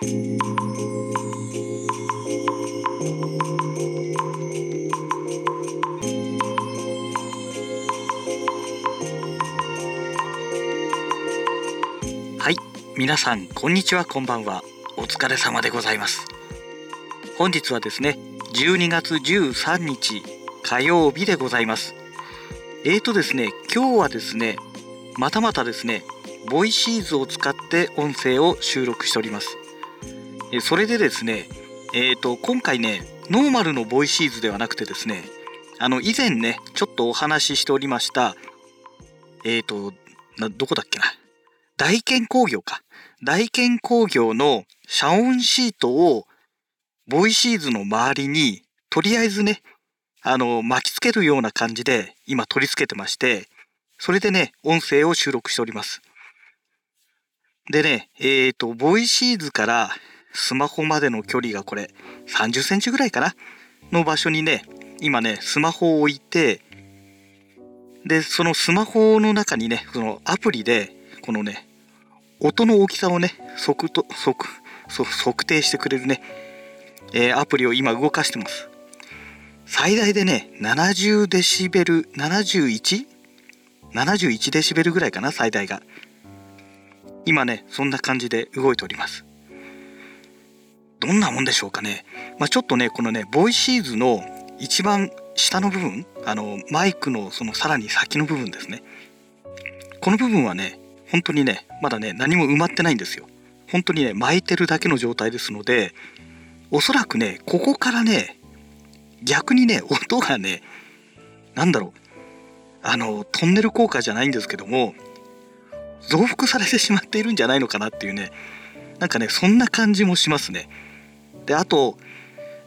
はい皆さんこんにちはこんばんは。お疲れ様でございます。本日はですね12月13日火曜日でございます。えーとですね今日はですねまたまたですねボイシーズを使って音声を収録しております。それでですねえーと今回ねノーマルのボイシーズではなくてですねあの以前ねちょっとお話ししておりましたえーとどこだっけな大建工業か大建工業の遮音シートをボイシーズの周りにとりあえずねあの巻きつけるような感じで今取り付けてましてそれでね音声を収録しております。でねえっ、ー、とボイシーズからスマホまでの距離がこれ30センチぐらいかな。の場所にね今ねスマホを置いてでそのスマホの中にねそのアプリでこのね音の大きさをね測と測測定してくれるね、えー、アプリを今動かしてます。最大でね70デシベル 71?71 デシベルぐらいかな最大が。今ねそんな感じで動いております。どんなもんでしょうかね、まあ、ちょっとねこのねボイシーズの一番下の部分あのマイクのそのさらに先の部分ですね。この部分はね本当にねまだね何も埋まってないんですよ。本当にね巻いてるだけの状態ですのでおそらくねここからね逆にね音がね何だろう。あのトンネル効果じゃないんですけども増幅されてしまっているんじゃないのかなっていうねなんかねそんな感じもしますね。であと、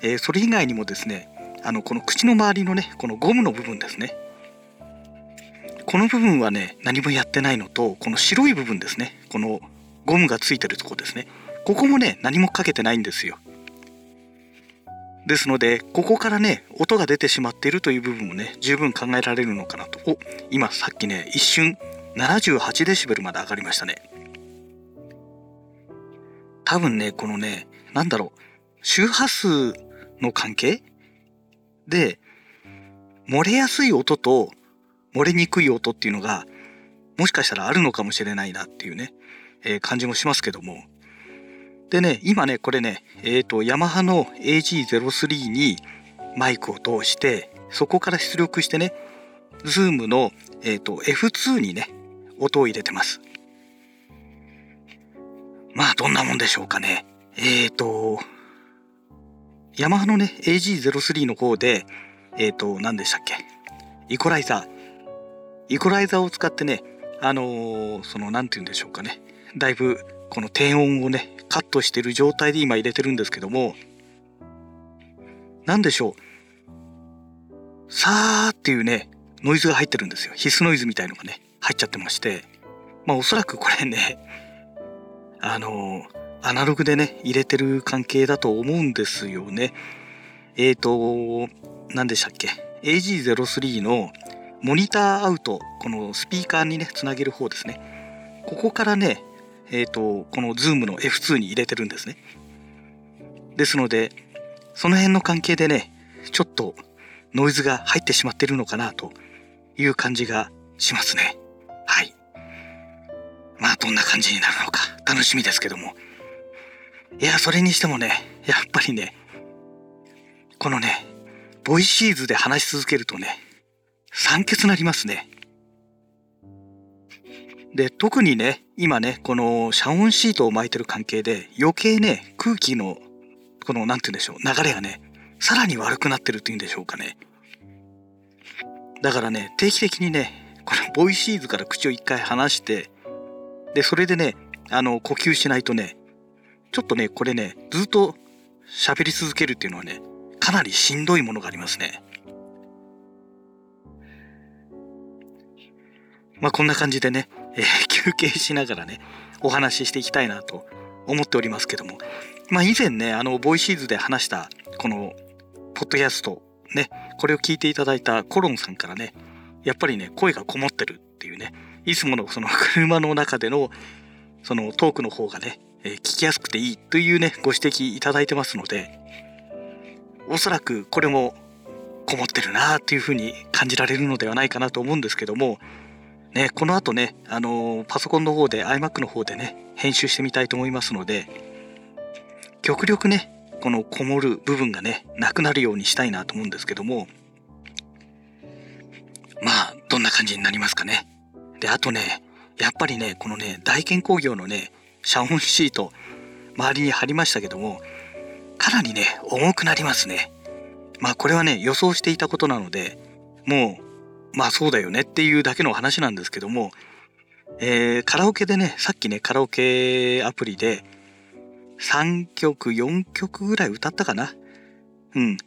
えー、それ以外にもですねあのこの口の周りのねこのゴムの部分ですね。この部分はね何もやってないのとこの白い部分ですね。このゴムがついてるとこですね。ここもね何もかけてないんですよ。ですのでここからね音が出てしまっているという部分もね十分考えられるのかなと。お今さっきね一瞬78デシベルまで上がりましたね。多分ねこのね何だろう周波数の関係？で漏れやすい音と漏れにくい音っていうのがもしかしたらあるのかもしれないなっていうね、えー、感じもしますけども。でね今ねこれねえっ、ー、とヤマハの AG03 にマイクを通してそこから出力してねズームの、えーと、F2 にね音を入れてます。まあどんなもんでしょうかね。えっ、ー、とヤマハのね AG03 の方でえっ、ー、と何でしたっけ？イコライザー。イコライザーを使ってねあのー、その何て言うんでしょうかね。だいぶこの低音をねカットしてる状態で今入れてるんですけども。何でしょう。さーっていうねノイズが入ってるんですよ。必須ノイズみたいのがね入っちゃってまして。まあおそらくこれねあのアナログでね入れてる関係だと思うんですよねえっ、ー、と何でしたっけ？AG03 のモニターアウトこのスピーカーにねつなげる方ですねここからねえっ、ー、と、この Zoom の F2 に入れてるんですね。ですので、その辺の関係でね、ちょっとノイズが入ってしまってるのかなという感じがしますね。はい。まあ、どんな感じになるのか楽しみですけども。いや、それにしてもね、やっぱりね、このね、ボイシーズで話し続けるとね、酸欠なりますね。で、特にね、今ね、この遮音シートを巻いてる関係で余計ね、空気の、この、なんて言うんでしょう、流れがね、さらに悪くなってるっていうんでしょうかね。だからね、定期的にね、このボイシーズから口を一回離して、で、それでね、あの、呼吸しないとね、ちょっとね、これね、ずっと喋り続けるっていうのはね、かなりしんどいものがありますね。まあこんな感じでね、えー、休憩しながらね、お話ししていきたいなと思っておりますけども、まあ以前ね、あの、ボイシーズで話した、この、ポッドキャスト、ね、これを聞いていただいたコロンさんからね、やっぱりね、声がこもってるっていうね、いつものその車の中での、そのトークの方がね、え、聞きやすくていいというねご指摘いただいてますのでおそらくこれもこもってるなっていうふうに感じられるのではないかなと思うんですけどもねこの後ねあのー、パソコンの方で iMac の方でね編集してみたいと思いますので極力ねこのこもる部分がねなくなるようにしたいなと思うんですけどもまあどんな感じになりますかね。であとねやっぱりねこのね大健工業のね遮音シート周りに貼りましたけどもかなりね重くなりますね。まあこれはね予想していたことなのでもうまあそうだよねっていうだけの話なんですけどもえー、カラオケでねさっきねカラオケアプリで3曲4曲ぐらい歌ったかな。うん。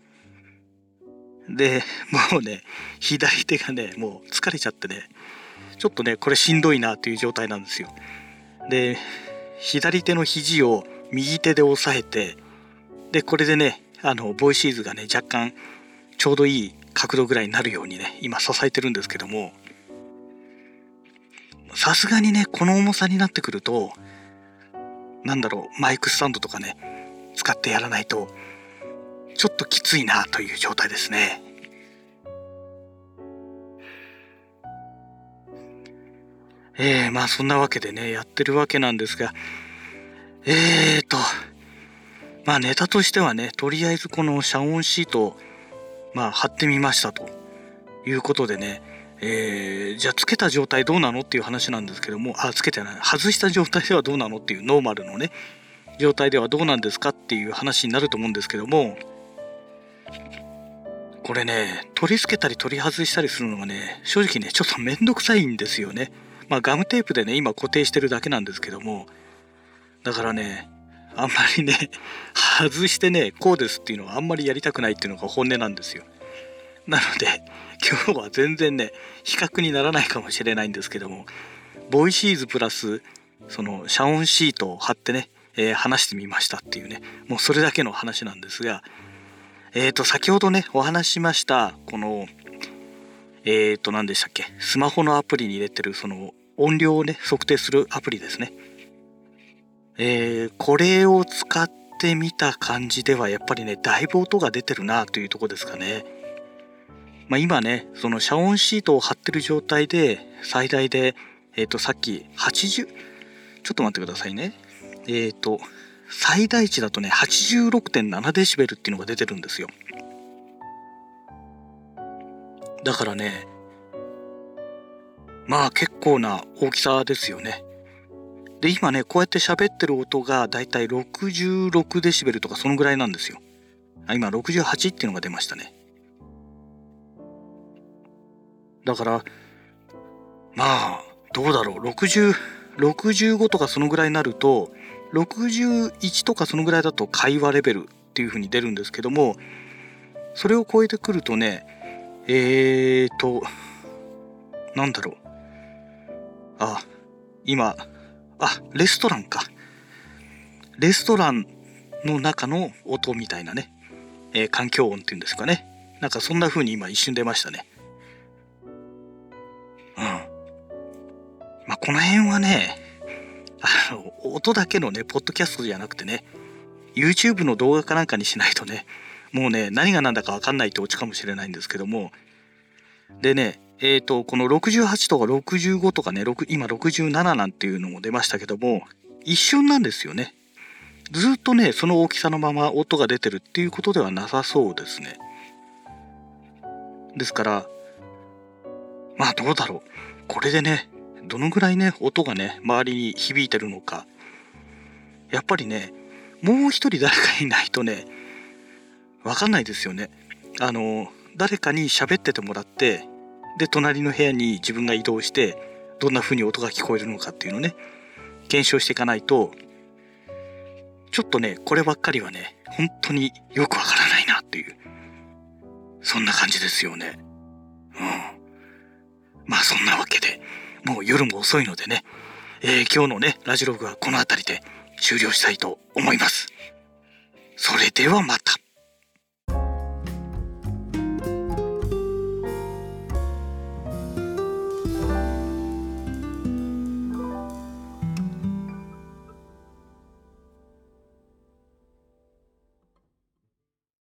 でもうね左手がねもう疲れちゃってねちょっとねこれしんどいなという状態なんですよ。で左手の肘を右手で押さえてでこれでねあのボイシーズがね若干ちょうどいい角度ぐらいになるようにね今支えてるんですけどもさすがにねこの重さになってくるとなんだろうマイクスタンドとかね使ってやらないとちょっときついなという状態ですね。えー、まあそんなわけでねやってるわけなんですがえーとまあネタとしてはねとりあえずこの遮音シートをまあ貼ってみましたということでねえー、じゃあつけた状態どうなのっていう話なんですけどもあつけてない外した状態ではどうなのっていうノーマルのね状態ではどうなんですかっていう話になると思うんですけどもこれね取り付けたり取り外したりするのがね正直ねちょっとめんどくさいんですよね。まあガムテープでね今固定してるだけなんですけどもだからねあんまりね外してねこうですっていうのはあんまりやりたくないっていうのが本音なんですよ。なので今日は全然ね比較にならないかもしれないんですけどもボイシーズプラスその遮音シートを貼ってね、えー、話してみましたっていうねもうそれだけの話なんですがえっ、ー、と先ほどねお話ししましたこのえっ、ー、と何でしたっけ？スマホのアプリに入れてるその音量をね測定するアプリですね。えー、これを使ってみた感じではやっぱりねだいぶ音が出てるなというとこですかね。まあ、今ねその遮音シートを貼ってる状態で最大でえっ、ー、とさっき80ちょっと待ってくださいね。えっ、ー、と最大値だとね86.7デシベルっていうのが出てるんですよ。だからねまあ結構な大きさですよね。で今ねこうやって喋ってる音がだいたい66デシベルとかそのぐらいなんですよ。あ今68っていうのが出ましたね。だから、まあ、どうだろう、60、65とかそのぐらいになると、61とかそのぐらいだと会話レベルっていう風に出るんですけども、それを超えてくるとね、えーと、なんだろう。あ、今、あ、レストランか。レストランの中の音みたいなね、えー、環境音っていうんですかね。なんかそんな風に今一瞬出ましたね。うんまあ、この辺はね、あの、音だけのね、ポッドキャストじゃなくてね、YouTube の動画かなんかにしないとね、もうね、何が何だかわかんないってオチかもしれないんですけども、でね、えっ、ー、と、この68とか65とかね、今67なんていうのも出ましたけども、一瞬なんですよね。ずっとね、その大きさのまま音が出てるっていうことではなさそうですね。ですから、まあどうだろう。これでね、どのぐらいね、音がね、周りに響いてるのか。やっぱりね、もう一人誰かいないとね、わかんないですよね。あの、誰かに喋っててもらって、で、隣の部屋に自分が移動して、どんな風に音が聞こえるのかっていうのね、検証していかないと、ちょっとね、こればっかりはね、本当によくわからないなっていう、そんな感じですよね。うん。まあそんなわけで、もう夜も遅いのでね、えー、今日のね、ラジログはこの辺りで終了したいと思います。それではまた。